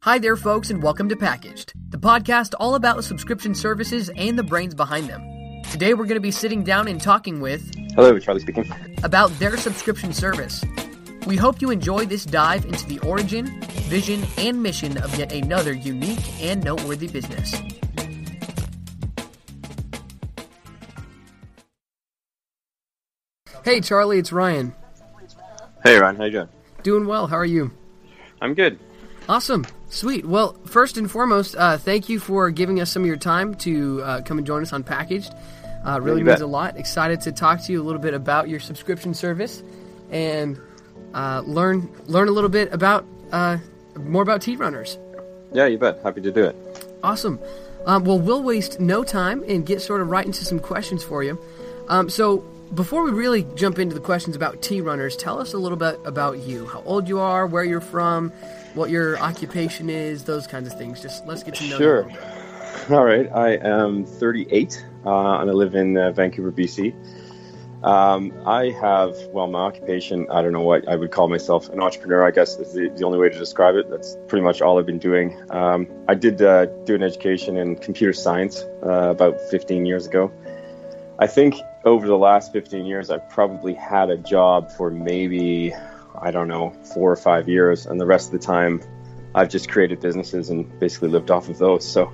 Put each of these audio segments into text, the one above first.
Hi there, folks, and welcome to Packaged, the podcast all about subscription services and the brains behind them. Today, we're going to be sitting down and talking with Hello, Charlie speaking. about their subscription service. We hope you enjoy this dive into the origin, vision, and mission of yet another unique and noteworthy business. Hey, Charlie, it's Ryan. Hey, Ryan, how you doing? Doing well. How are you? I'm good. Awesome. Sweet. Well, first and foremost, uh, thank you for giving us some of your time to uh, come and join us on Packaged. Uh, really means bet. a lot. Excited to talk to you a little bit about your subscription service and uh, learn learn a little bit about uh, more about Tea Runners. Yeah, you bet. Happy to do it. Awesome. Um, well, we'll waste no time and get sort of right into some questions for you. Um, so, before we really jump into the questions about Tea Runners, tell us a little bit about you. How old you are, where you're from, what your occupation is, those kinds of things. Just let's get to know you. Sure. All right. I am 38, uh, and I live in uh, Vancouver, BC. Um, I have, well, my occupation, I don't know what I would call myself, an entrepreneur, I guess is the, the only way to describe it. That's pretty much all I've been doing. Um, I did uh, do an education in computer science uh, about 15 years ago. I think over the last 15 years, I've probably had a job for maybe, I don't know, four or five years, and the rest of the time, I've just created businesses and basically lived off of those. So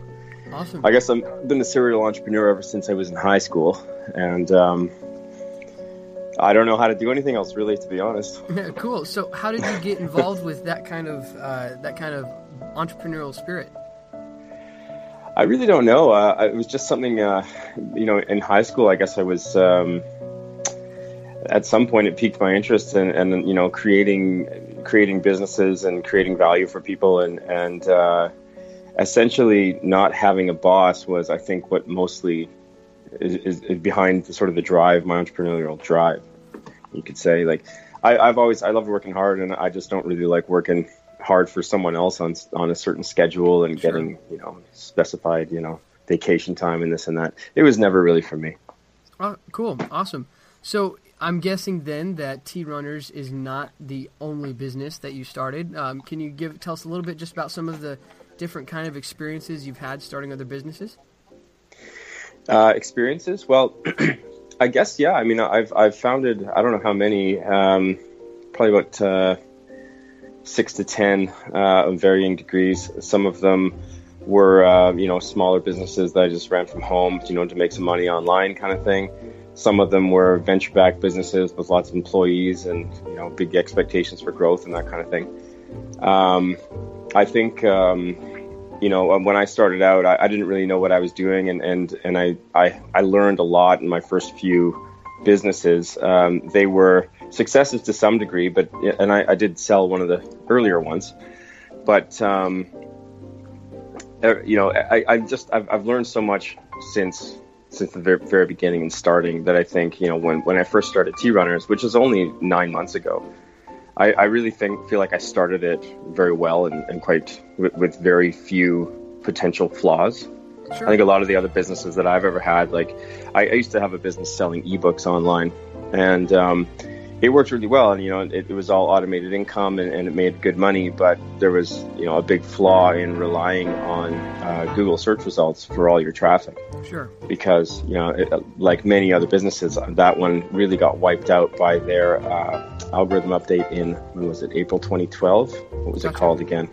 Awesome. I guess I've been a serial entrepreneur ever since I was in high school, and um, I don't know how to do anything else really, to be honest. Cool. So, how did you get involved with that kind of uh, that kind of entrepreneurial spirit? I really don't know. Uh, it was just something, uh, you know, in high school. I guess I was. Um, at some point, it piqued my interest in, and you know, creating creating businesses and creating value for people, and and uh, essentially not having a boss was, I think, what mostly is, is, is behind the, sort of the drive, my entrepreneurial drive. You could say, like, I, I've always I love working hard, and I just don't really like working hard for someone else on on a certain schedule and Sure. getting you know specified you know vacation time and this and that. It was never really for me. Oh, cool. Awesome. So, I'm guessing then that Tea Runners is not the only business that you started. Um, can you give tell us a little bit just about some of the different kind of experiences you've had starting other businesses? Uh, experiences? Well, I guess yeah. I mean, I've I've founded I don't know how many, um, probably about uh, six to ten uh, of varying degrees. Some of them were uh, you know smaller businesses that I just ran from home, you know, to make some money online, kind of thing. Some of them were venture-backed businesses with lots of employees and you know big expectations for growth and that kind of thing. Um, I think um, you know when I started out, I, I didn't really know what I was doing, and and and I I, I learned a lot in my first few businesses. Um, they were successes to some degree, but and I, I did sell one of the earlier ones, but um, uh, you know I, I just I've, I've learned so much since since the very, very beginning and starting that I think you know when when I first started Tea Runners, which was only nine months ago. I, I really think feel like I started it very well and, and quite with, with very few potential flaws. Sure. I think a lot of the other businesses that I've ever had, like I, I used to have a business selling ebooks online, and um, it worked really well. And you know, it, it was all automated income and, and it made good money. But there was you know a big flaw in relying on uh, Google search results for all your traffic Sure. because you know, it, like many other businesses, that one really got wiped out by their uh, algorithm update in when was it? April 2012. What was it called again?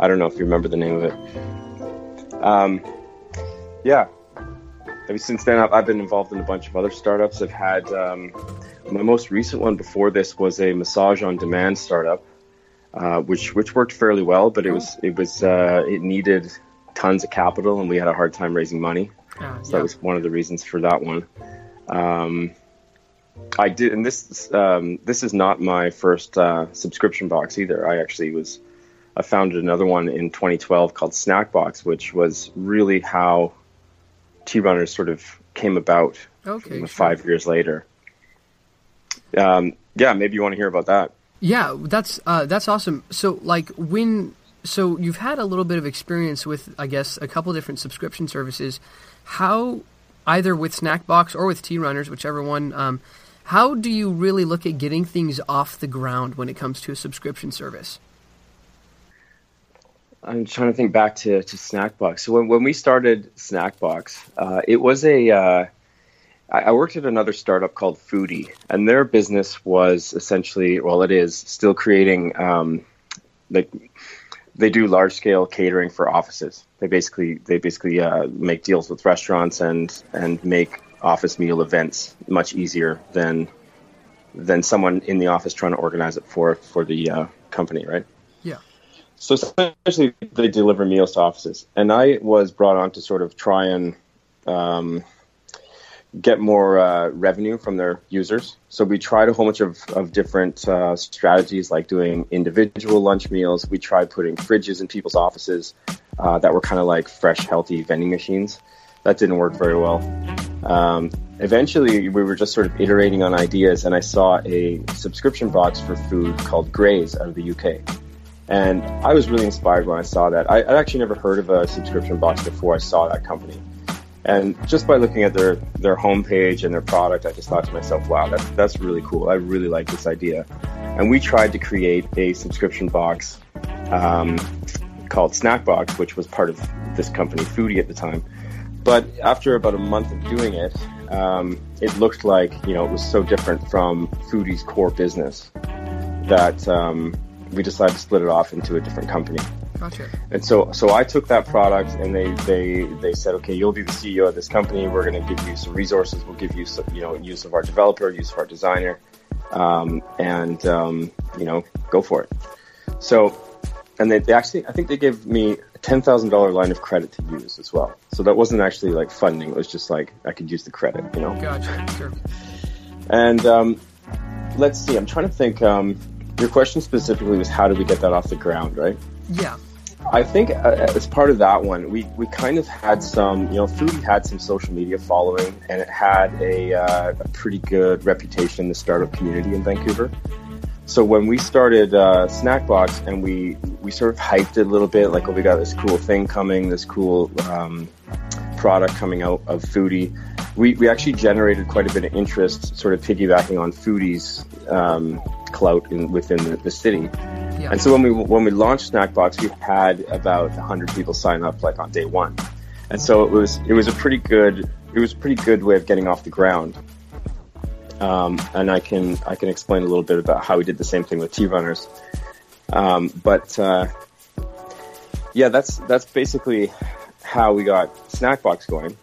I don't know if you remember the name of it. Um, yeah. Ever since then, I've, I've been involved in a bunch of other startups. I've had um, my most recent one before this was a massage on demand startup, uh, which which worked fairly well, but it was it was uh, it needed tons of capital, and we had a hard time raising money. Uh, So yeah. that was one of the reasons for that one. Um, I did, and this um, this is not my first uh, subscription box either. I actually was I founded another one in 2012 called Snackbox, which was really how Tea Runners sort of came about Okay. sure. five years later. Um, yeah, maybe you want to hear about that. Yeah, that's uh, that's awesome. So, like, when so you've had a little bit of experience with, I guess, a couple different subscription services. How, either with Snackbox or with Tea Runners, whichever one, um, how do you really look at getting things off the ground when it comes to a subscription service? I'm trying to think back to, to Snackbox. So when, when we started Snackbox, uh, it was a uh, I worked at another startup called Foodee, and their business was essentially, well, it is still creating um, like they do large scale catering for offices. They basically they basically uh, make deals with restaurants and and make office meal events much easier than than someone in the office trying to organize it for for the uh, company, right? Yeah. So essentially, they deliver meals to offices, and I was brought on to sort of try and um, get more uh, revenue from their users. So we tried a whole bunch of, of different uh, strategies, like doing individual lunch meals. We tried putting fridges in people's offices uh, that were kind of like fresh, healthy vending machines. That didn't work very well. Um, eventually, we were just sort of iterating on ideas, and I saw a subscription box for food called Graze out of the UK. And I was really inspired when I saw that. I, I'd actually never heard of a subscription box before I saw that company. And just by looking at their their homepage and their product, I just thought to myself, "Wow, that's that's really cool. I really like this idea." And we tried to create a subscription box um, called Snackbox, which was part of this company, Foodee, at the time. But after about a month of doing it, um, it looked like you know it was so different from Foodee's core business that um, we decided to split it off into a different company. Gotcha. And so, so I took that product, and they they they said, okay, you'll be the CEO of this company. We're going to give you some resources. We'll give you some, you know, use of our developer, use of our designer, um, and um, you know, go for it. So, and they, they actually, I think they gave me a ten thousand dollar line of credit to use as well. So that wasn't actually like funding; it was just like I could use the credit, you know. Gotcha. Sure. And um, let's see, I'm trying to think. Um, your question specifically was how did we get that off the ground, right? Yeah. I think uh, as part of that one, we, we kind of had some, you know, Foodee had some social media following and it had a, uh, a pretty good reputation in the startup community in Vancouver. So when we started uh, Snackbox and we, we sort of hyped it a little bit, like, oh, we got this cool thing coming, this cool um, product coming out of Foodee, we, we actually generated quite a bit of interest, sort of piggybacking on Foodee's um, clout in, within the, the city. Yeah. And so when we when we launched Snackbox, we had about 100 people sign up like on day one, and so it was it was a pretty good it was a pretty good way of getting off the ground. Um, and I can I can explain a little bit about how we did the same thing with Tea Runners. Um, but uh, yeah, that's that's basically how we got Snackbox going,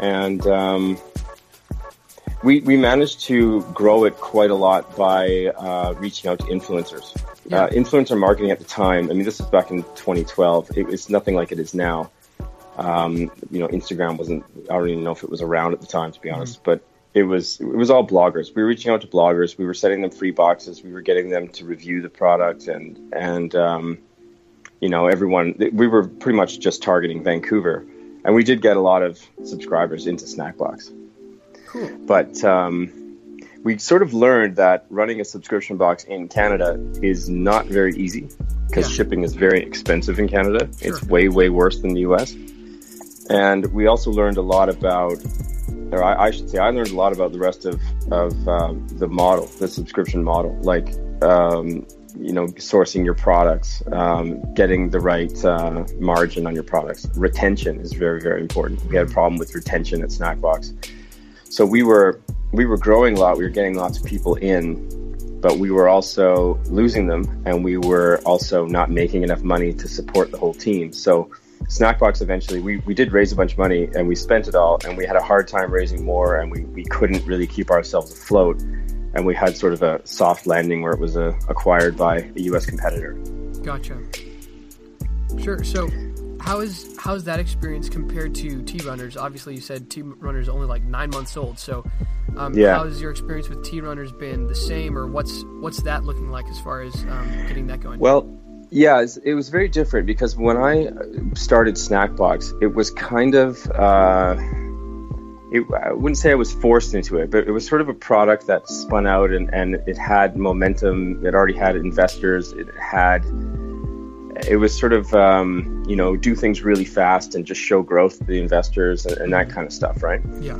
and um, we we managed to grow it quite a lot by uh, reaching out to influencers. Yeah. Uh, influencer marketing at the time. I mean, this was back in 2012. It was nothing like it is now. Um, you know, Instagram wasn't. I don't even know if it was around at the time, to be honest. But it was it was all bloggers. We were reaching out to bloggers. We were sending them free boxes. We were getting them to review the product, and and um, you know, everyone. We were pretty much just targeting Vancouver, and we did get a lot of subscribers into Snackbox. Cool. But um, we sort of learned that running a subscription box in Canada is not very easy because Yeah. shipping is very expensive in Canada. It's way, way worse than the US. And we also learned a lot about, or I, I should say, I learned a lot about the rest of, of um, the model, the subscription model, like, um, you know, sourcing your products, um, getting the right uh, margin on your products. Retention is very, very important. We had a problem with retention at Snackbox. So we were we were growing a lot. We were getting lots of people in, but we were also losing them, and we were also not making enough money to support the whole team. So Snackbox eventually we, we did raise a bunch of money and we spent it all and we had a hard time raising more and we, we couldn't really keep ourselves afloat and we had sort of a soft landing where it was uh, acquired by a US competitor. Gotcha. Sure. So, how is how's that experience compared to Tea Runners? Obviously, you said Tea Runners only like nine months old. So, um, Yeah. how's your experience with Tea Runners been? The same, or what's what's that looking like as far as um, getting that going? Well, yeah, it was very different because when I started Snackbox, it was kind of. Uh, it, I wouldn't say I was forced into it, but it was sort of a product that spun out and, and it had momentum. It already had investors. It had. It was sort of, um, you know, do things really fast and just show growth to the investors and, and that kind of stuff, right? yeah.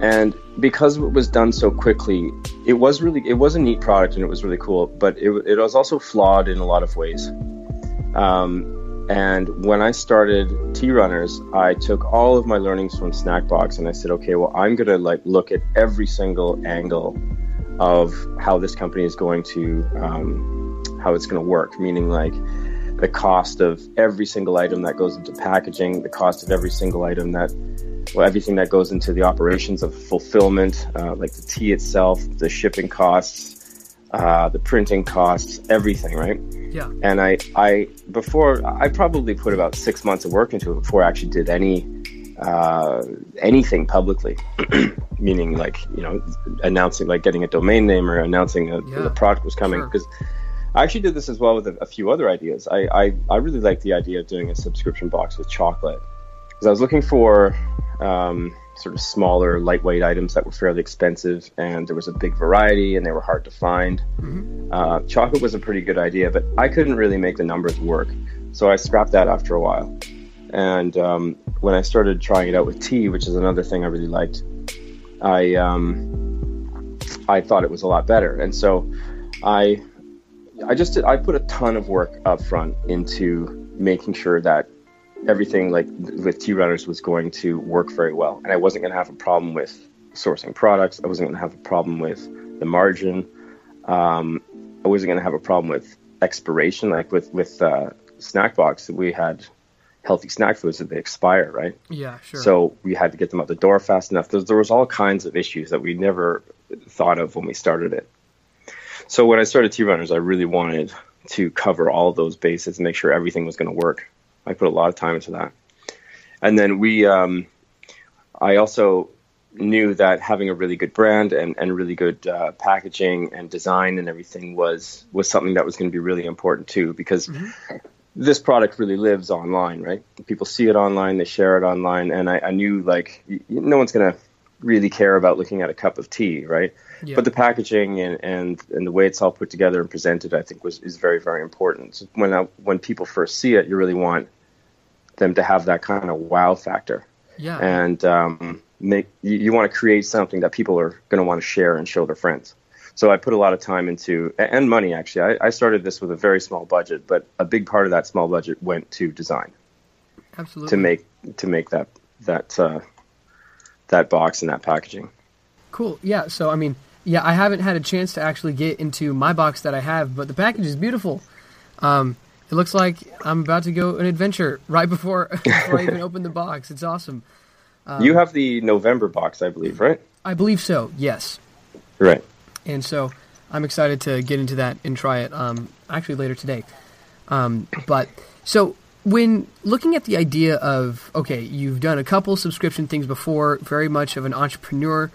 and because it was done so quickly it was really it was a neat product and it was really cool but it, it was also flawed in a lot of ways Um, and when I started Tea Runners, I took all of my learnings from Snackbox and I said, okay, well, I'm gonna like look at every single angle of how this company is going to, um, how it's going to work. Meaning, like the cost of every single item that goes into packaging, the cost of every single item that, well, everything that goes into the operations of fulfillment, uh, like the tea itself, the shipping costs, uh, the printing costs, everything, right? Yeah. And I, I before I probably put about six months of work into it before I actually did any uh, anything publicly, meaning like you know announcing like getting a domain name or announcing a, Yeah, the product was coming sure. I actually did this as well with a, a few other ideas. I, I I really like the idea of doing a subscription box with chocolate because I was looking for um, sort of smaller, lightweight items that were fairly expensive, and there was a big variety, and they were hard to find. Uh, chocolate was a pretty good idea, but I couldn't really make the numbers work, so I scrapped that after a while. And um, when I started trying it out with tea, which is another thing I really liked, I um, I thought it was a lot better, and so I I just did, I put a ton of work up front into making sure that everything like with Tea Runners was going to work very well, and I wasn't going to have a problem with sourcing products. I wasn't going to have a problem with the margin. Um, I wasn't going to have a problem with expiration, like with with uh, Snackbox. We had healthy snack foods that they expire, right? Yeah, sure. So we had to get them out the door fast enough. There, there was all kinds of issues that we never thought of when we started it. So when I started Tea Runners, I really wanted to cover all those bases and make sure everything was going to work. I put a lot of time into that. And then we, um, I also knew that having a really good brand and, and really good uh, packaging and design and everything was was something that was going to be really important too because this product really lives online, right? People see it online, they share it online, and I, I knew like y- no one's gonna really care about looking at a cup of tea, right? Yeah. But the packaging and, and, and the way it's all put together and presented, I think, was is very very important. When I, when people first see it, you really want them to have that kind of wow factor, yeah. and um, make you, you want to create something that people are going to want to share and show their friends. So I put a lot of time into and money actually. I, I started this with a very small budget, but a big part of that small budget went to design Absolutely. to make to make that that uh, that box and that packaging. Cool. Yeah. So I mean, yeah, I haven't had a chance to actually get into my box that I have, but the package is beautiful. Um, it looks like I'm about to go an adventure right before before I even open the box. It's awesome. Um, you have the November box, I believe, right? I believe so. Yes. Right. and so I'm excited to get into that and try it. Um, actually later today. Um, but so when looking at the idea of okay, you've done a couple subscription things before, very much of an entrepreneur.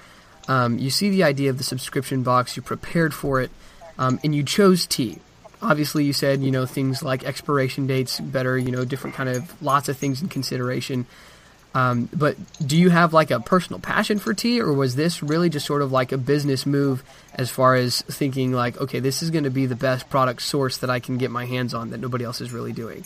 Um, you see the idea of the subscription box, you prepared for it, um, and you chose tea. Obviously, you said you know things like expiration dates better, you know different kind of lots of things in consideration. Um, but do you have like a personal passion for tea, or was this really just sort of like a business move as far as thinking like, okay, this is going to be the best product source that I can get my hands on that nobody else is really doing?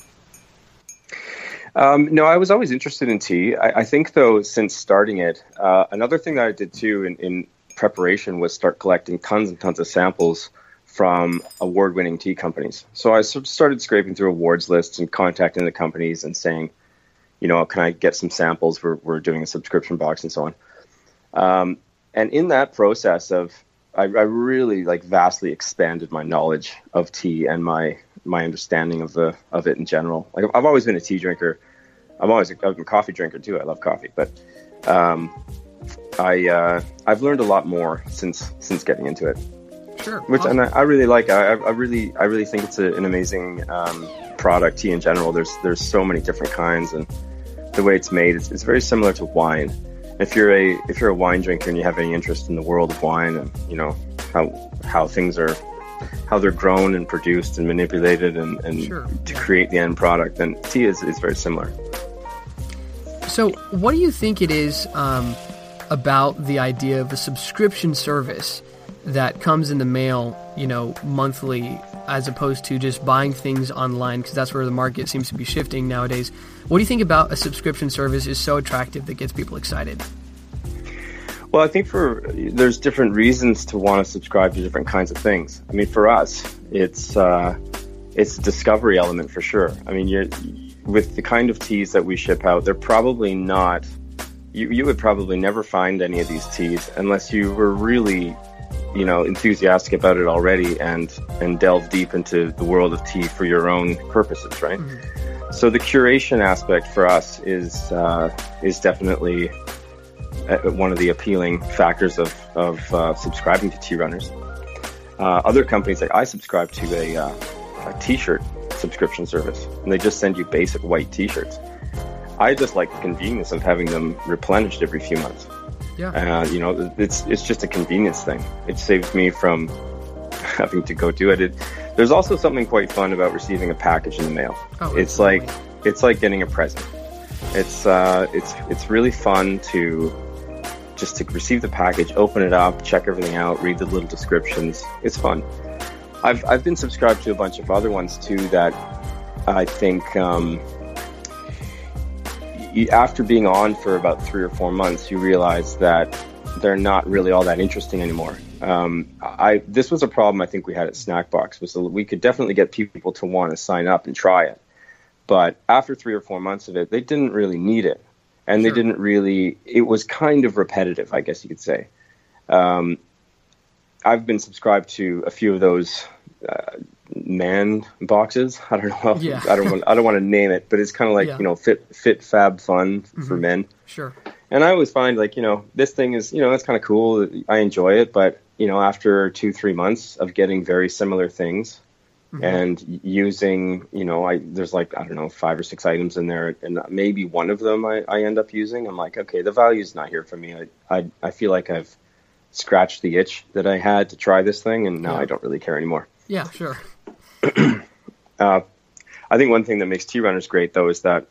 Um, no, I was always interested in tea. I, I think, though, since starting it, uh, another thing that I did too in, in preparation was start collecting tons and tons of samples from award-winning tea companies. So I sort of started scraping through awards lists and contacting the companies and saying, you know, can I get some samples? We're, we're doing a subscription box and so on. Um, and in that process of, I, I really like vastly expanded my knowledge of tea and my my understanding of the of it in general. Like I've always been a tea drinker. I'm always a, I'm a coffee drinker too. I love coffee, but um, I uh, I've learned a lot more since since getting into it, Sure. which and I, I really like. I, I really I really think it's a, an amazing um, product. Tea in general. There's there's so many different kinds, and the way it's made is it's very similar to wine. If you're a if you're a wine drinker and you have any interest in the world of wine and you know how how things are how they're grown and produced and manipulated and, and Sure, to create the end product, then tea is, is very similar. So, what do you think it is um, about the idea of a subscription service that comes in the mail, you know, monthly, as opposed to just buying things online? Because that's where the market seems to be shifting nowadays. What do you think about a subscription service is so attractive that gets people excited? Well, I think for there's different reasons to want to subscribe to different kinds of things. I mean, for us, it's uh, it's discovery element for sure. I mean, you're with the kind of teas that we ship out, they're probably not. You, you would probably never find any of these teas unless you were really, you know, enthusiastic about it already and and delve deep into the world of tea for your own purposes, right? Mm-hmm. So the curation aspect for us is uh, is definitely uh, one of the appealing factors of of uh, subscribing to Tea Runners. Uh, other companies like I subscribe to a, uh, a T-shirt subscription service, and they just send you basic white T-shirts. I just like the convenience of having them replenished every few months. Yeah. Uh, you know, it's it's just a convenience thing. It saves me from having to go do it. it. There's also something quite fun about receiving a package in the mail. Oh, it's like it's like getting a present. It's uh, it's it's really fun to just to receive the package, open it up, check everything out, read the little descriptions. It's fun. I've, I've been subscribed to a bunch of other ones too that I think um, after being on for about three or four months, you realize that they're not really all that interesting anymore. Um, I this was a problem I think we had at Snackbox was we could definitely get people to want to sign up and try it, but after three or four months of it, they didn't really need it and sure. they didn't really. It was kind of repetitive, I guess you could say. Um, I've been subscribed to a few of those uh, man boxes. I don't know. Yeah. I don't want. I don't want to name it, but it's kind of like yeah. you know, fit, fit, fab, fun mm-hmm. for men. Sure. And I always find like you know, this thing is you know, it's kind of cool. I enjoy it, but you know, after two three months of getting very similar things, Mm-hmm. and using you know i there's like i don't know five or six items in there and maybe one of them i, I end up using i'm like okay the value is not here for me I, I i feel like i've scratched the itch that i had to try this thing and now yeah. i don't really care anymore yeah sure uh, i think one thing that makes tea runners great though is that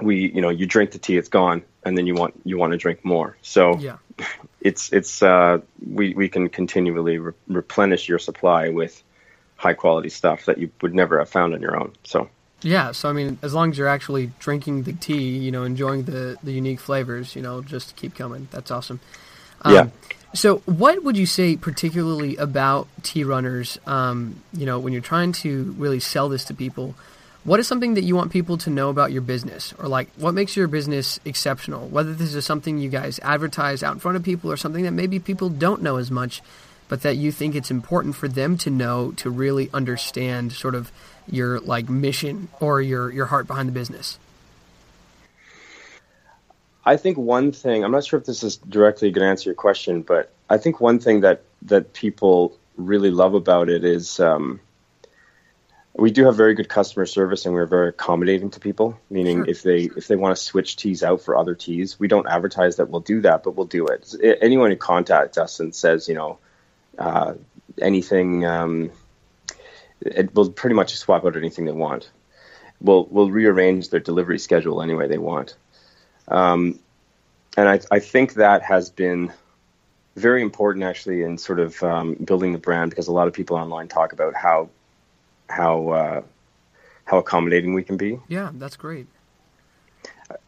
we you know you drink the tea it's gone and then you want you want to drink more so yeah it's it's uh we we can continually re- replenish your supply with high quality stuff that you would never have found on your own. So yeah, so I mean, as long as you're actually drinking the tea, you know, enjoying the the unique flavors, you know, just keep coming. That's awesome. Um, yeah. So, what would you say particularly about Tea runners? Um, you know, when you're trying to really sell this to people, what is something that you want people to know about your business, or like what makes your business exceptional? Whether this is something you guys advertise out in front of people, or something that maybe people don't know as much but that you think it's important for them to know to really understand sort of your like mission or your your heart behind the business? I think one thing I'm not sure if this is directly going to answer your question, but I think one thing that that people really love about it is um, we do have very good customer service and we're very accommodating to people. Meaning, sure. if they if they want to switch teas out for other teas, we don't advertise that we'll do that, but we'll do it. Anyone who contacts us and says, you know, uh, anything. Um, it will pretty much swap out anything they want. We'll we'll rearrange their delivery schedule any way they want. Um, and I, I think that has been very important actually in sort of um, building the brand because a lot of people online talk about how how uh, how accommodating we can be. Yeah, that's great.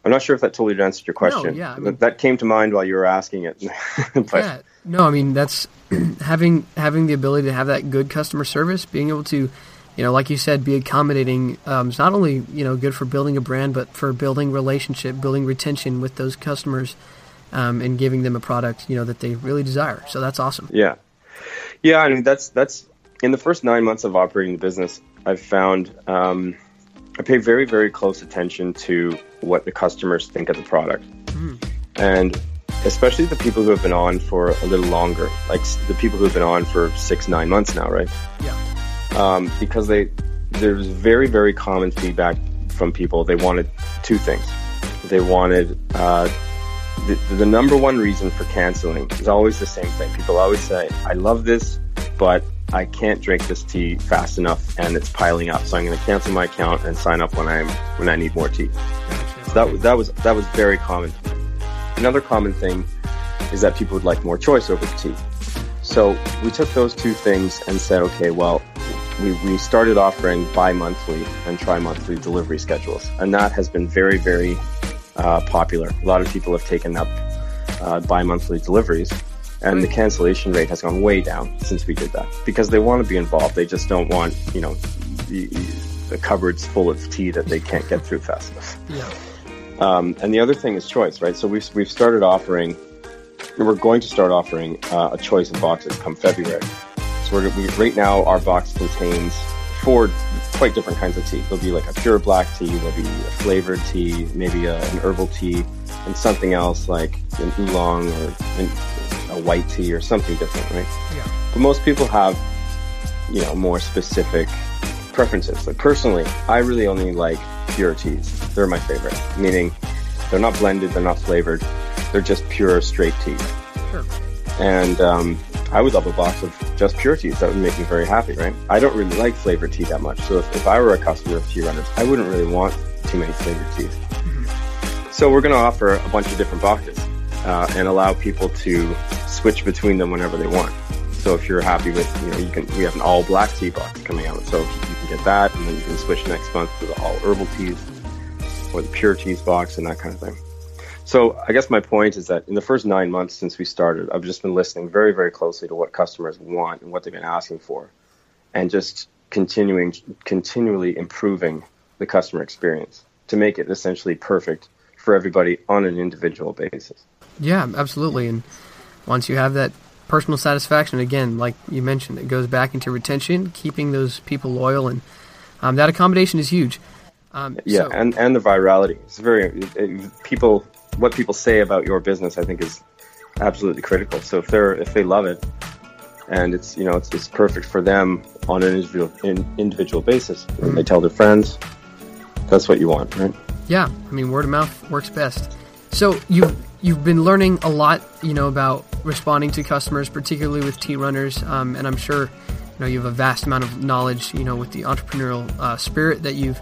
I'm not sure if that totally answered your question. No, yeah, I mean, that came to mind while you were asking it. but, yeah, no, I mean that's having having the ability to have that good customer service, being able to, you know, like you said, be accommodating. Um, is not only you know good for building a brand, but for building relationship, building retention with those customers, um, and giving them a product you know that they really desire. So that's awesome. Yeah, yeah. I mean that's that's in the first nine months of operating the business, I've found. Um, I pay very, very close attention to what the customers think of the product. Mm. And especially the people who have been on for a little longer, like the people who have been on for six, nine months now, right? Yeah. Um, because they, there's very, very common feedback from people. They wanted two things. They wanted, uh, the, the number one reason for canceling is always the same thing. People always say, I love this, but I can't drink this tea fast enough and it's piling up. So I'm going to cancel my account and sign up when I'm, when I need more tea. So that, that was, that was very common. Another common thing is that people would like more choice over the tea. So we took those two things and said, okay, well, we, we started offering bi-monthly and tri-monthly delivery schedules. And that has been very, very uh, popular. A lot of people have taken up uh, bi-monthly deliveries and the cancellation rate has gone way down since we did that because they want to be involved. They just don't want, you know, you, the cupboard's full of tea that they can't get through fast enough. Yeah. Um, and the other thing is choice, right? So we've, we've started offering, we're going to start offering uh, a choice of boxes come February. We're, we, right now, our box contains four quite different kinds of tea. There'll be like a pure black tea, there'll be a flavored tea, maybe a, an herbal tea, and something else like an oolong or an, a white tea or something different, right? Yeah. But most people have, you know, more specific preferences. Like personally, I really only like pure teas. They're my favorite, meaning they're not blended, they're not flavored, they're just pure straight tea. Sure. And um, I would love a box of just pure teas. That would make me very happy, right? I don't really like flavored tea that much. So if, if I were a customer of Tea Runners, I wouldn't really want too many flavored teas. So we're going to offer a bunch of different boxes uh, and allow people to switch between them whenever they want. So if you're happy with, you know, you can. We have an all black tea box coming out, so you can get that, and then you can switch next month to the all herbal teas or the pure teas box and that kind of thing. So I guess my point is that in the first nine months since we started, I've just been listening very, very closely to what customers want and what they've been asking for, and just continuing, continually improving the customer experience to make it essentially perfect for everybody on an individual basis. Yeah, absolutely. And once you have that personal satisfaction, again, like you mentioned, it goes back into retention, keeping those people loyal, and um, that accommodation is huge. Um, Yeah, so- and and the virality. It's very it- it- people. What people say about your business, I think, is absolutely critical. So if they're if they love it, and it's you know it's, it's perfect for them on an individual in, individual basis, they tell their friends. That's what you want, right? Yeah, I mean word of mouth works best. So you've you've been learning a lot, you know, about responding to customers, particularly with tea runners, um, and I'm sure you know you have a vast amount of knowledge, you know, with the entrepreneurial uh, spirit that you've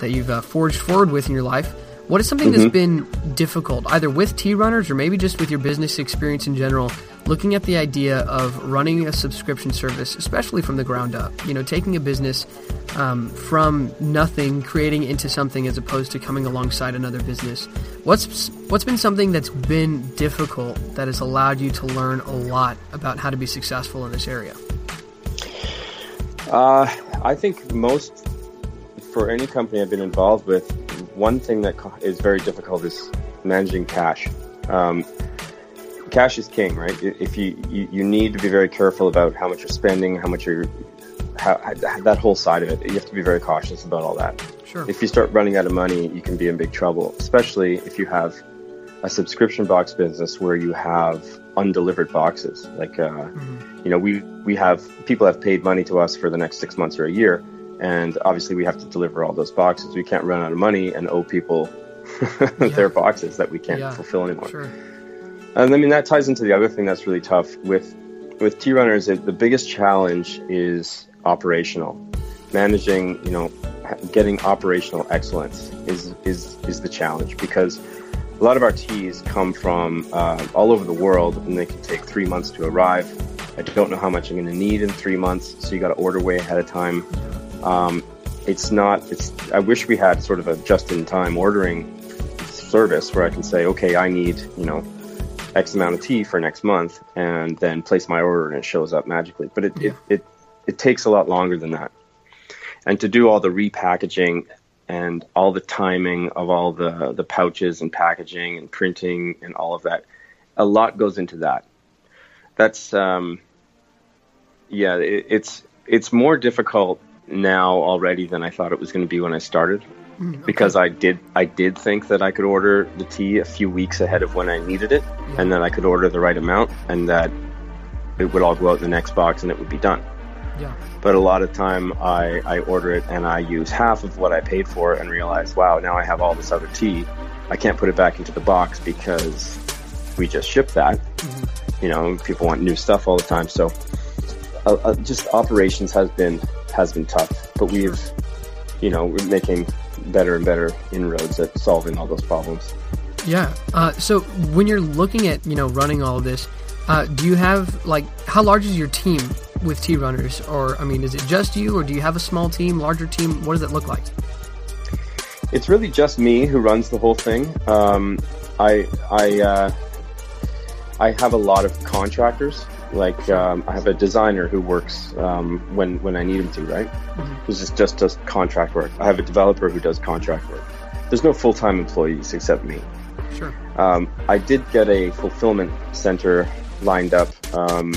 that you've uh, forged forward with in your life. What is something that's been difficult, either with tea runners or maybe just with your business experience in general? Looking at the idea of running a subscription service, especially from the ground up, you know, taking a business um, from nothing, creating into something, as opposed to coming alongside another business. What's what's been something that's been difficult that has allowed you to learn a lot about how to be successful in this area? Uh, I think most for any company I've been involved with, one thing that is very difficult is managing cash. Um, cash is king, right? If you, you you need to be very careful about how much you're spending, how much you're how, that whole side of it. You have to be very cautious about all that. Sure. If you start running out of money, you can be in big trouble, especially if you have a subscription box business where you have undelivered boxes. Like, uh, you know, we, we have people have paid money to us for the next six months or a year. And obviously we have to deliver all those boxes. We can't run out of money and owe people their boxes that we can't Yeah. fulfill anymore. Sure. And I mean that ties into the other thing that's really tough with with Tea runners. The biggest challenge is operational, managing. You know, getting operational excellence is is is the challenge because a lot of our teas come from uh, all over the world and they can take three months to arrive. I don't know how much I'm going to need in three months, so you got to order way ahead of time. Um, it's not. It's. I wish we had sort of a just-in-time ordering service where I can say, okay, I need you know X amount of tea for next month, and then place my order and it shows up magically. But it, Yeah. it, it, it takes a lot longer than that. And to do all the repackaging and all the timing of all the, the pouches and packaging and printing and all of that, a lot goes into that. That's, um, yeah, it, it's, it's more difficult now already than I thought it was going to be when I started because I did I did think that I could order the tea a few weeks ahead of when I needed it, and that I could order the right amount, and that it would all go out in the next box and it would be done. Yeah. But a lot of time I, I order it and I use half of what I paid for and realize, wow, now I have all this other tea. I can't put it back into the box because we just shipped that. You know, people want new stuff all the time, so uh, uh, just operations has been has been tough. But we've, you know, we're making better and better inroads at solving all those problems. Yeah. Uh, so when you're looking at you know running all of this, uh, do you have like how large is your team with Tea runners? Or I mean, is it just you, or do you have a small team, larger team? What does it look like? It's really just me who runs the whole thing. Um, I I uh, I have a lot of contractors Like um, I have a designer who works um, when when I need him to, right? Mm-hmm. Who's just just does contract work. I have a developer who does contract work. There's no full time employees except me. Sure. Um, I did get a fulfillment center lined up um,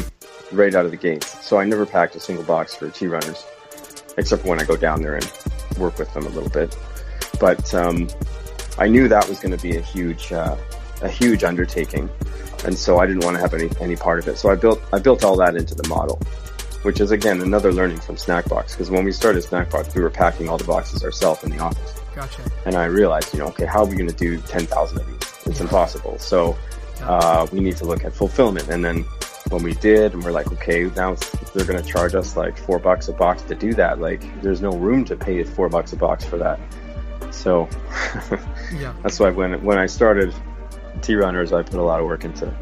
right out of the gate, so I never packed a single box for Tea runners, except when I go down there and work with them a little bit. But um, I knew that was going to be a huge, uh, a huge undertaking, and so I didn't want to have any any part of it. So I built I built all that into the model, which is again another learning from Snackbox because when we started Snackbox, we were packing all the boxes ourselves in the office, Gotcha. and I realized, you know, okay, how are we going to do ten thousand of these? It's impossible. So uh, we need to look at fulfillment, and then when we did, and we're like, okay, now they're going to charge us like four bucks a box to do that. Like, there's no room to pay four bucks a box for that. So Yeah. that's why when when I started Tea Runners, I put a lot of work into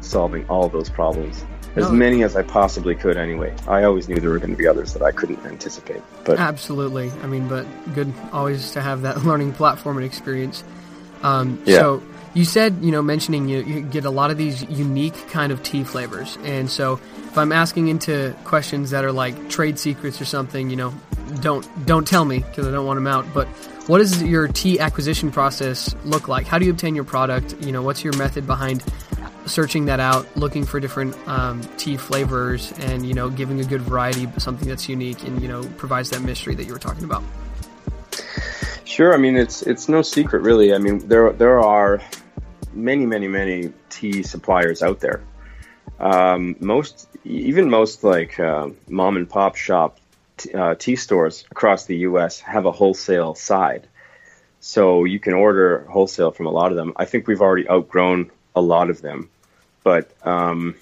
solving all those problems. As many as I possibly could, anyway. I always knew there were going to be others that I couldn't anticipate, but Absolutely. I mean, but good always to have that learning platform and experience. Um, Yeah. So you said, you know, mentioning you, you get a lot of these unique kind of tea flavors, and so if I'm asking into questions that are like trade secrets or something, you know, don't don't tell me because I don't want them out. But what does your tea acquisition process look like? How do you obtain your product? You know, what's your method behind searching that out, looking for different um, tea flavors, and you know, giving a good variety, but something that's unique and you know provides that mystery that you were talking about. Sure. I mean, it's it's no secret, really. I mean, there there are many, many, many tea suppliers out there. Um, most, even most like uh, mom and pop shop uh, tea stores across the U.S. have a wholesale side, so you can order wholesale from a lot of them. I think we've already outgrown a lot of them, but um,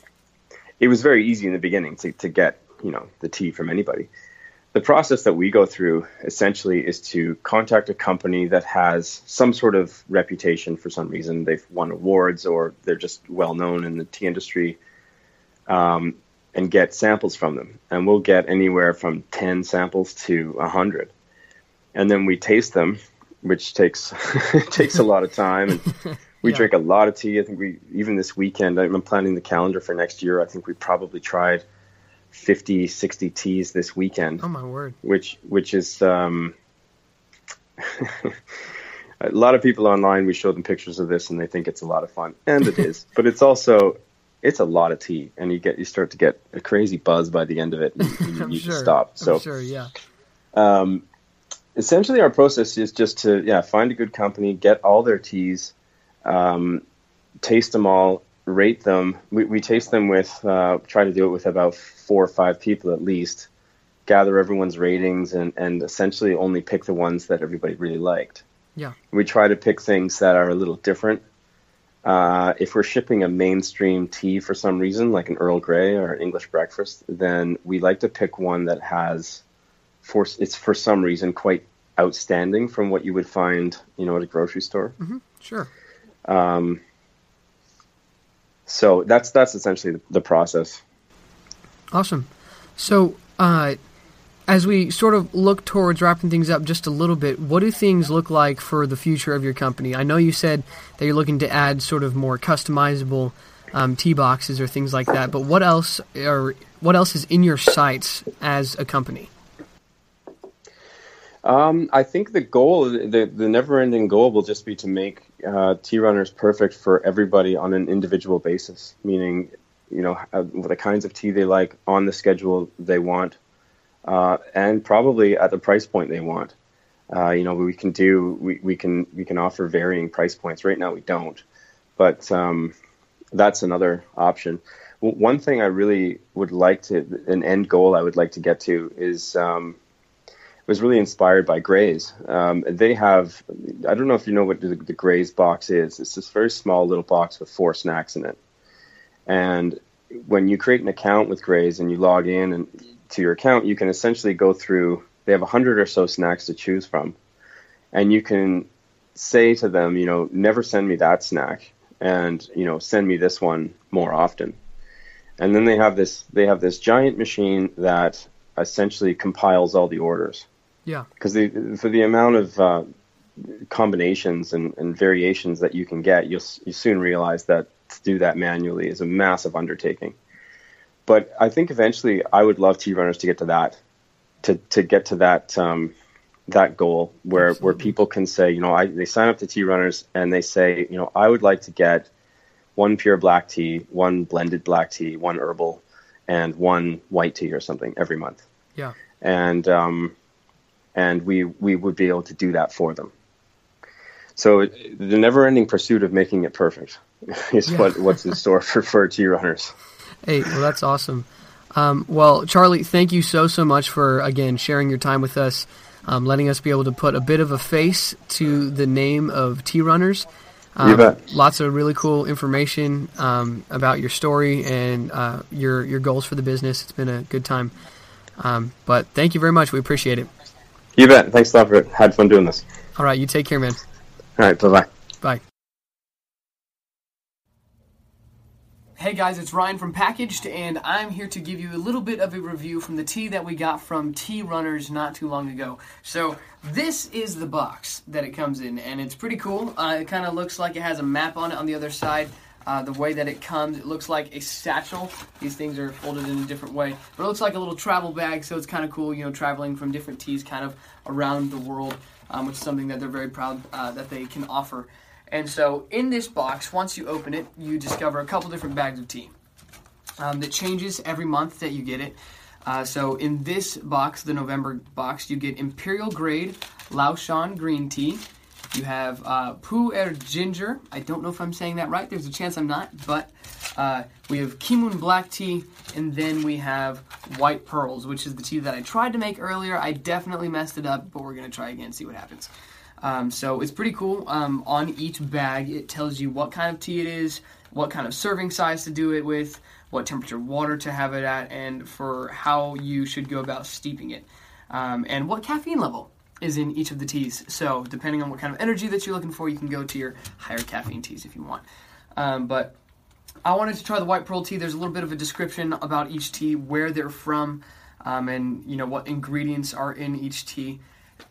it was very easy in the beginning to, to get you know the tea from anybody the process that we go through essentially is to contact a company that has some sort of reputation for some reason. They've won awards or they're just well known in the tea industry um, and get samples from them. And we'll get anywhere from 10 samples to 100. And then we taste them, which takes takes a lot of time. And we Yeah. drink a lot of tea. I think we, even this weekend, I'm planning the calendar for next year. I think we probably tried 50, 60 teas this weekend Oh my word! which which is um, a lot of people online. We show them pictures of this, and they think it's a lot of fun, and it is. But it's also it's a lot of tea, and you get you start to get a crazy buzz by the end of it, and you I'm need sure. to stop. I'm So sure, yeah. um, essentially, our process is just to yeah find a good company, get all their teas, um, taste them all, rate them. We, we taste them with uh, try to do it with about four or five people at least. Gather everyone's ratings and and essentially only pick the ones that everybody really liked. Yeah. We try to pick things that are a little different. Uh, if we're shipping a mainstream tea for some reason, like an Earl Grey or an English breakfast, then we like to pick one that has for it's for some reason quite outstanding from what you would find, you know, at a grocery store. Sure. Um, so that's that's essentially the, the process. Awesome. So, uh, as we sort of look towards wrapping things up just a little bit, what do things look like for the future of your company? I know you said that you're looking to add sort of more customizable um, tea boxes or things like that, but what else or what else is in your sights as a company? Um, I think the goal, the, the never-ending goal, will just be to make uh, tea runners perfect for everybody on an individual basis. Meaning, you know, uh, the kinds of tea they like on the schedule they want, uh, and probably at the price point they want. Uh, you know, we can do we, we can we can offer varying price points. Right now, we don't, but um, that's another option. W- One thing I really would like to, an end goal I would like to get to is. Um, was really inspired by Graze. Um, they have, I don't know if you know what the, the Graze box is. It's this very small little box with four snacks in it. And when you create an account with Graze and you log in and to your account, you can essentially go through. They have a hundred or so snacks to choose from, and you can say to them, you know, never send me that snack, and you know, send me this one more often. And then they have this. They have this giant machine that essentially compiles all the orders Yeah. because for the amount of uh, combinations and, and variations that you can get, you'll you soon realize that to do that manually is a massive undertaking. But I think eventually I would love tea runners to get to that, to to get to that um, that goal where Absolutely. where people can say, you know, I they sign up to tea runners and they say, you know, I would like to get one pure black tea, one blended black tea, one herbal, and one white tea or something every month. Yeah. And um, and we we would be able to do that for them. So the never-ending pursuit of making it perfect is yeah. what what's in store for for tea runners. Hey, well, that's awesome. Um, well, Charlie, thank you so so much for again sharing your time with us, um, letting us be able to put a bit of a face to the name of Tea Runners. Um, you bet. Lots of really cool information um, about your story and uh, your your goals for the business. It's been a good time. Um, but thank you very much. We appreciate it. You bet. Thanks a lot for it. Had fun doing this. All right. You take care, man. All right. Bye bye bye. Bye. Hey guys, it's Ryan from Packaged, and I'm here to give you a little bit of a review from the tea that we got from Tea Runners not too long ago. So, this is the box that it comes in, and it's pretty cool. Uh, it kind of looks like it has a map on it on the other side. Uh, the way that it comes, it looks like a satchel. These things are folded in a different way, but it looks like a little travel bag, so it's kind of cool, you know, traveling from different teas kind of around the world, um, which is something that they're very proud uh, that they can offer. And so in this box, once you open it, you discover a couple different bags of tea um, that changes every month that you get it. Uh, so in this box, the November box, you get Imperial Grade Laoshan Green Tea. You have uh, Pu'er Ginger. I don't know if I'm saying that right. There's a chance I'm not. But uh, we have Keemun Black Tea. And then we have White Pearls, which is the tea that I tried to make earlier. I definitely messed it up, but we're going to try again see what happens. Um, so it's pretty cool. Um, on each bag, it tells you what kind of tea it is, what kind of serving size to do it with, what temperature water to have it at, and for how you should go about steeping it, um, and what caffeine level is in each of the teas. So depending on what kind of energy that you're looking for, you can go to your higher caffeine teas if you want. Um, but I wanted to try the white pearl tea. There's a little bit of a description about each tea, where they're from, um, and you know what ingredients are in each tea.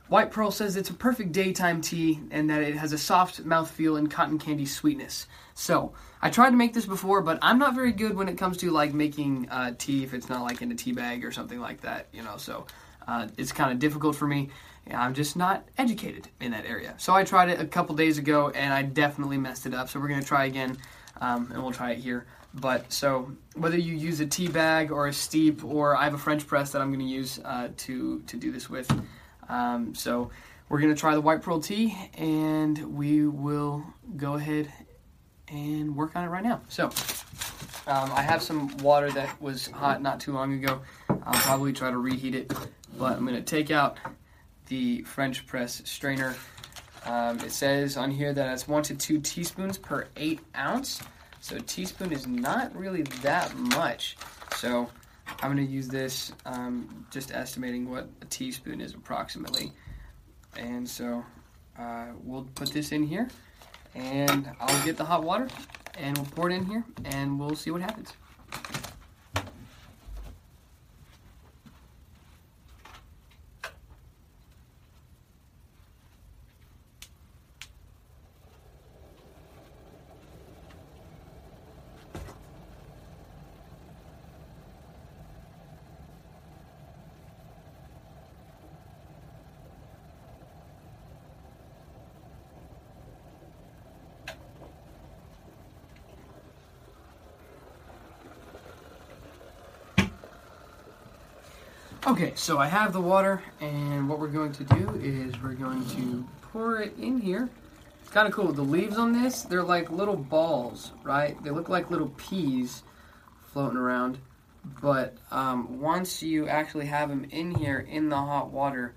White Pearl says it's a perfect daytime tea and that it has a soft mouthfeel and cotton candy sweetness. So, I tried to make this before, but I'm not very good when it comes to like making uh, tea if it's not like in a tea bag or something like that, you know. So, uh, it's kind of difficult for me. I'm just not educated in that area. So, I tried it a couple days ago and I definitely messed it up. So, we're going to try again um, and we'll try it here. But so whether you use a tea bag or a steep, or I have a French press that I'm going to use uh, to to do this with. Um, so we're going to try the white pearl tea and we will go ahead and work on it right now. So um, I have some water that was hot not too long ago. I'll probably try to reheat it, but I'm going to take out the French press strainer. Um, it says on here that it's one to two teaspoons per eight ounce. So a teaspoon is not really that much. So I'm going to use this, um, just estimating what a teaspoon is approximately. And so uh, we'll put this in here, and I'll get the hot water, and we'll pour it in here, and we'll see what happens. Okay, so I have the water, and what we're going to do is we're going to pour it in here. It's kind of cool. The leaves on this, they're like little balls, right? They look like little peas floating around. But um, once you actually have them in here in the hot water,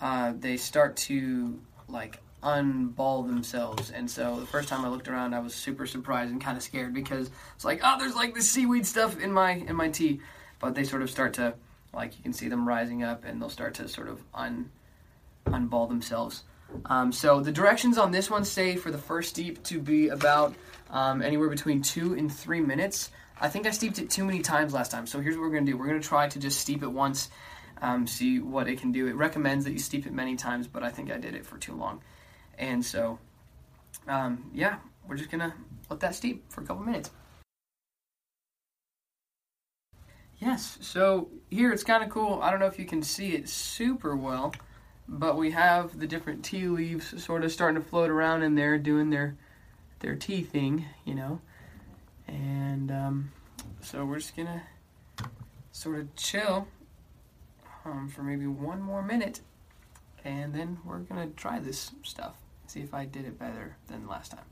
uh, they start to like unball themselves. And so the first time I looked around, I was super surprised and kind of scared because it's like, oh, there's like this seaweed stuff in my in my tea. But they sort of start to like you can see them rising up and they'll start to sort of un unball themselves. Um, so the directions on this one say for the first steep to be about um, anywhere between two and three minutes. I think I steeped it too many times last time. So here's what we're going to do. We're going to try to just steep it once, um, see what it can do. It recommends that you steep it many times, but I think I did it for too long. And so, um, yeah, we're just going to let that steep for a couple minutes. Yes. So here it's kind of cool. I don't know if you can see it super well, but we have the different tea leaves sort of starting to float around in there, doing their their tea thing, you know. And um, so we're just gonna sort of chill um, for maybe one more minute, and then we're gonna try this stuff. See if I did it better than last time.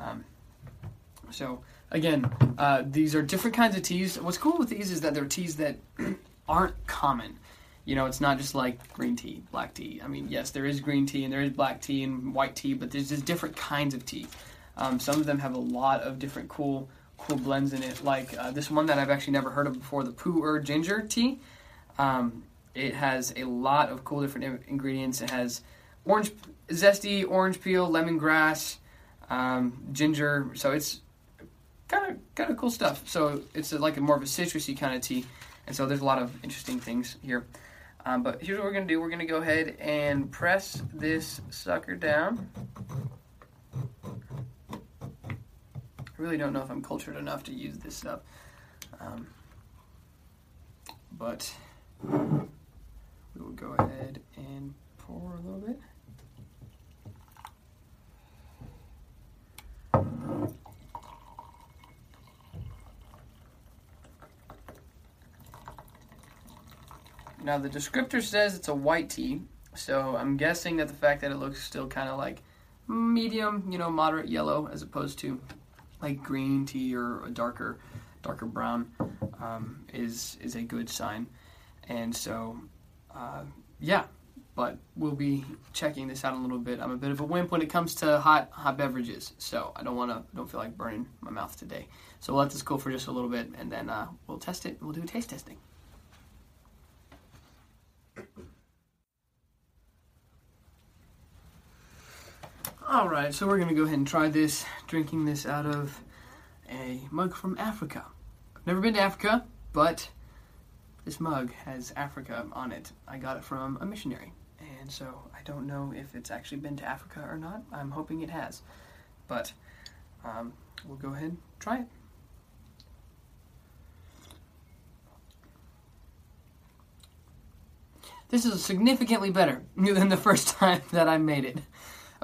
Um, so again, uh, these are different kinds of teas. What's cool with these is that they're teas that aren't common. You know, it's not just like green tea, black tea. I mean, yes, there is green tea and there is black tea and white tea, but there's just different kinds of tea. Um, some of them have a lot of different cool, cool blends in it. Like uh, this one that I've actually never heard of before, the Pu'er ginger tea. Um, it has a lot of cool different ingredients. It has orange, zesty orange peel, lemongrass, um, ginger. So it's kind of kind of cool stuff. So it's a, like a more of a citrusy kind of tea, and so there's a lot of interesting things here. Um, but here's what we're gonna do. We're gonna go ahead and press this sucker down. I really don't know if I'm cultured enough to use this stuff, um, but we will go ahead and pour a little bit. Now the descriptor says it's a white tea, so I'm guessing that the fact that it looks still kind of like medium, you know, moderate yellow as opposed to like green tea or a darker, darker brown um, is is a good sign. And so, uh, yeah, but we'll be checking this out a little bit. I'm a bit of a wimp when it comes to hot hot beverages, so I don't want to don't feel like burning my mouth today. So we'll let this cool for just a little bit, and then uh, we'll test it. We'll do taste testing. All right, so we're gonna go ahead and try this. Drinking this out of a mug from Africa. Never been to Africa, but this mug has Africa on it. I got it from a missionary, and so I don't know if it's actually been to Africa or not. I'm hoping it has, but um, we'll go ahead and try it. This is significantly better than the first time that I made it.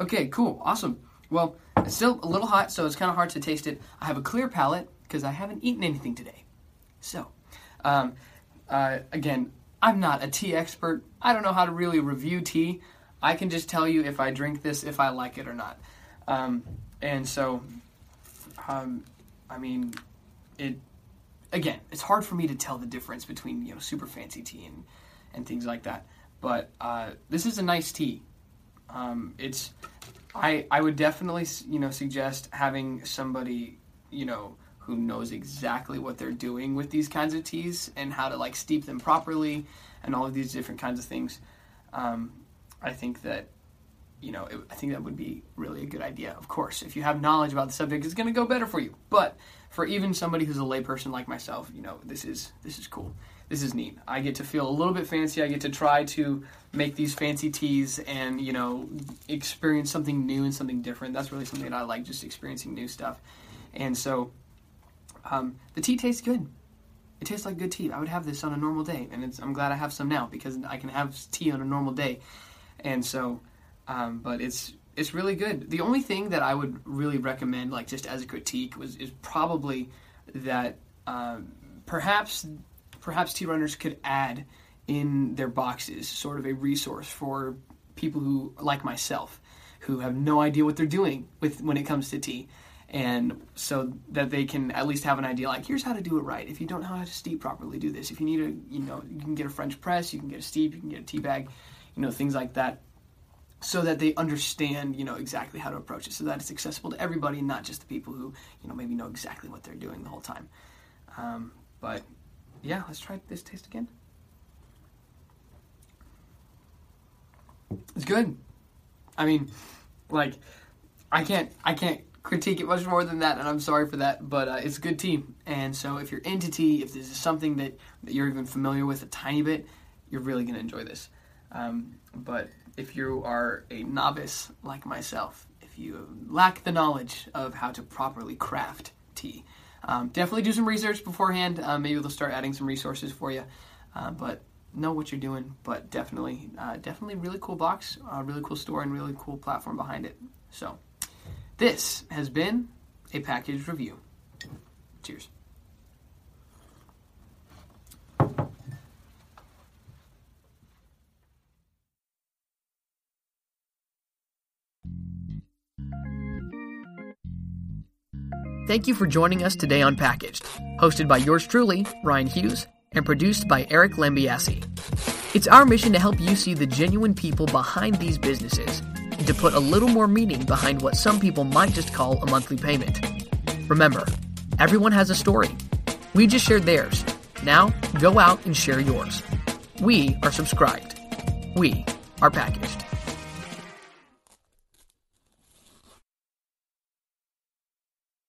Okay, cool, awesome. Well, it's still a little hot, so it's kind of hard to taste it. I have a clear palate because I haven't eaten anything today. So, um, uh, again, I'm not a tea expert. I don't know how to really review tea. I can just tell you if I drink this, if I like it or not. Um, and so, um, I mean, it. Again, it's hard for me to tell the difference between you know super fancy tea and and things like that. But uh, this is a nice tea. Um, it's I I would definitely you know suggest having somebody you know who knows exactly what they're doing with these kinds of teas and how to like steep them properly and all of these different kinds of things. Um, I think that you know it, I think that would be really a good idea. Of course, if you have knowledge about the subject, it's going to go better for you. But for even somebody who's a layperson like myself, you know this is this is cool this is neat. I get to feel a little bit fancy. I get to try to make these fancy teas and, you know, experience something new and something different. That's really something that I like, just experiencing new stuff. And so um, the tea tastes good. It tastes like good tea. I would have this on a normal day, and I'm glad I have some now because I can have tea on a normal day. And so, um, but it's it's really good. The only thing that I would really recommend, like just as a critique, was is probably that um, perhaps perhaps tea runners could add in their boxes sort of a resource for people who like myself who have no idea what they're doing with when it comes to tea and so that they can at least have an idea like here's how to do it right. If you don't know how to steep properly do this. If you need a you know you can get a french press you can get a steep you can get a tea bag you know things like that so that they understand you know exactly how to approach it so that it's accessible to everybody not just the people who you know maybe know exactly what they're doing the whole time um, but yeah, let's try this taste again. It's good. I mean, like, I can't, I can't critique it much more than that, and I'm sorry for that. But uh, it's good tea, and so if you're into tea, if this is something that, that you're even familiar with a tiny bit, you're really gonna enjoy this. Um, but if you are a novice like myself, if you lack the knowledge of how to properly craft tea, um, definitely do some research beforehand. Uh, maybe they'll start adding some resources for you. Uh, but know what you're doing. But definitely, uh, definitely, really cool box, really cool store, and really cool platform behind it. So, this has been a package review. Cheers. Thank you for joining us today on Packaged, hosted by yours truly, Ryan Hughes, and produced by Eric Lambiasi. It's our mission to help you see the genuine people behind these businesses and to put a little more meaning behind what some people might just call a monthly payment. Remember, everyone has a story. We just shared theirs. Now, go out and share yours. We are subscribed. We are packaged.